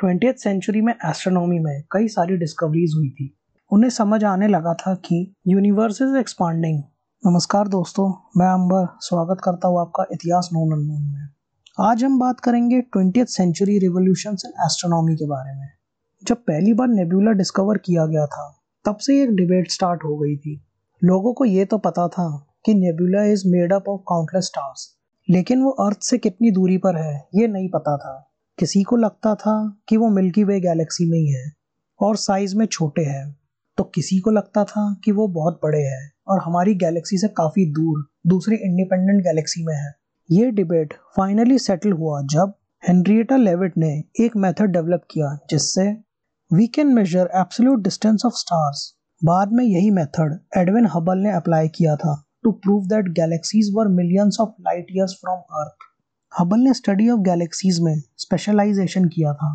Twenty century में astronomy में कई सारी डिस्कवरीज हुई थी। उन्हें समझ आने लगा था कि यूनिवर्स इज़ एक्सपांडिंग नमस्कार दोस्तों, मैं अंबर स्वागत करता हूँ आपका इतिहास नोन अननोन में। आज हम बात करेंगे twenty century revolution in astronomy के बारे में। जब पहली बार नेबुला डिस्कवर किया गया था, तब से एक डिबेट स्टार्ट हो गई थी। लोगों को ये तो पता था कि nebula is made up of countless stars लेकिन वो अर्थ से कितनी दूरी पर है, ये नहीं पता था। किसी को लगता था कि वो मिल्की वे गैलेक्सी में ही है और साइज़ में छोटे हैं तो किसी को लगता था कि वो बहुत बड़े हैं और हमारी गैलेक्सी से काफ़ी दूर, दूसरी इंडिपेंडेंट गैलेक्सी में है। ये डिबेट फाइनली सेटल हुआ जब हेनरिएटा लेविट ने एक मेथड डेवलप किया जिससे we can measure absolute distance of stars बाद में यही मेथड एडविन हबल ने अप्लाई किया था to prove that galaxies were millions of light years from earth Hubble ने स्टडी ऑफ़ गैलेक्सीज में स्पेशलाइजेशन किया था।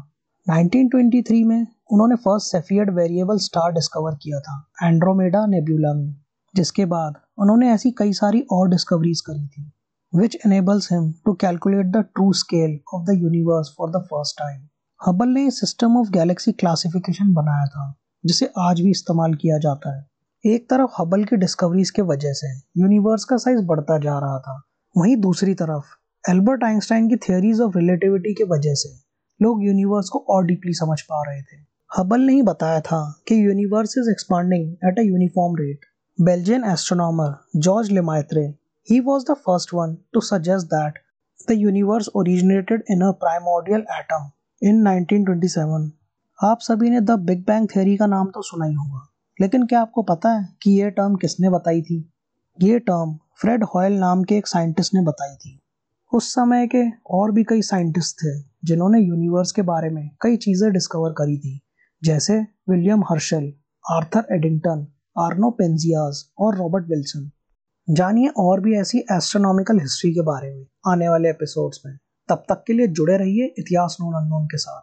1923 में उन्होंने first Cepheid variable star discover किया था, एंड्रोमेडा नेब्यूला में, जिसके बाद उन्होंने ऐसी कई सारी और डिस्कवरीज करी थी which enables him to calculate the true scale of the universe for the first time Hubble ने सिस्टम ऑफ़ गैलेक्सी क्लासिफिकेशन बनाया था, जिसे आज भी इस्तेमाल किया जाता है। एक तरफ़ हबल की डिस्कवरीज के वजह से यूनिवर्स का साइज़ बढ़ता जा रहा था, वहीं दूसरी तरफ़ एल्बर्ट आइंस्टाइन की थियोरीज ऑफ़ रिलेटिविटी के वजह से लोग यूनिवर्स को और डीपली समझ पा रहे थे। हबल ने ही बताया था कि universe is expanding at a uniform rate Belgian astronomer George Lemaitre he was the first one to suggest that the universe originated in a primordial atom in 1927 आप सभी ने द बिग बैंग थ्योरी का नाम तो सुना ही होगा, लेकिन क्या आपको पता है कि ये टर्म किसने बताई थी? ये टर्म फ्रेड हॉयल नाम के एक साइंटिस्ट ने बताई थी। उस समय के और भी कई साइंटिस्ट थे, जिन्होंने यूनिवर्स के बारे में कई चीज़ें डिस्कवर करी थी। जैसे William Herschel, Arthur Eddington, Arno Penzias और रॉबर्ट विल्सन। जानिए और भी ऐसी एस्ट्रोनॉमिकल हिस्ट्री के बारे में आने वाले एपिसोड्स में। तब तक के लिए जुड़े रहिए इतिहास नोन अननोन के साथ।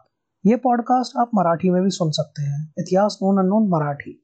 ये पॉडकास्ट आप मराठी में भी सुन सकते हैं। इतिहास नोन अननोन मराठी।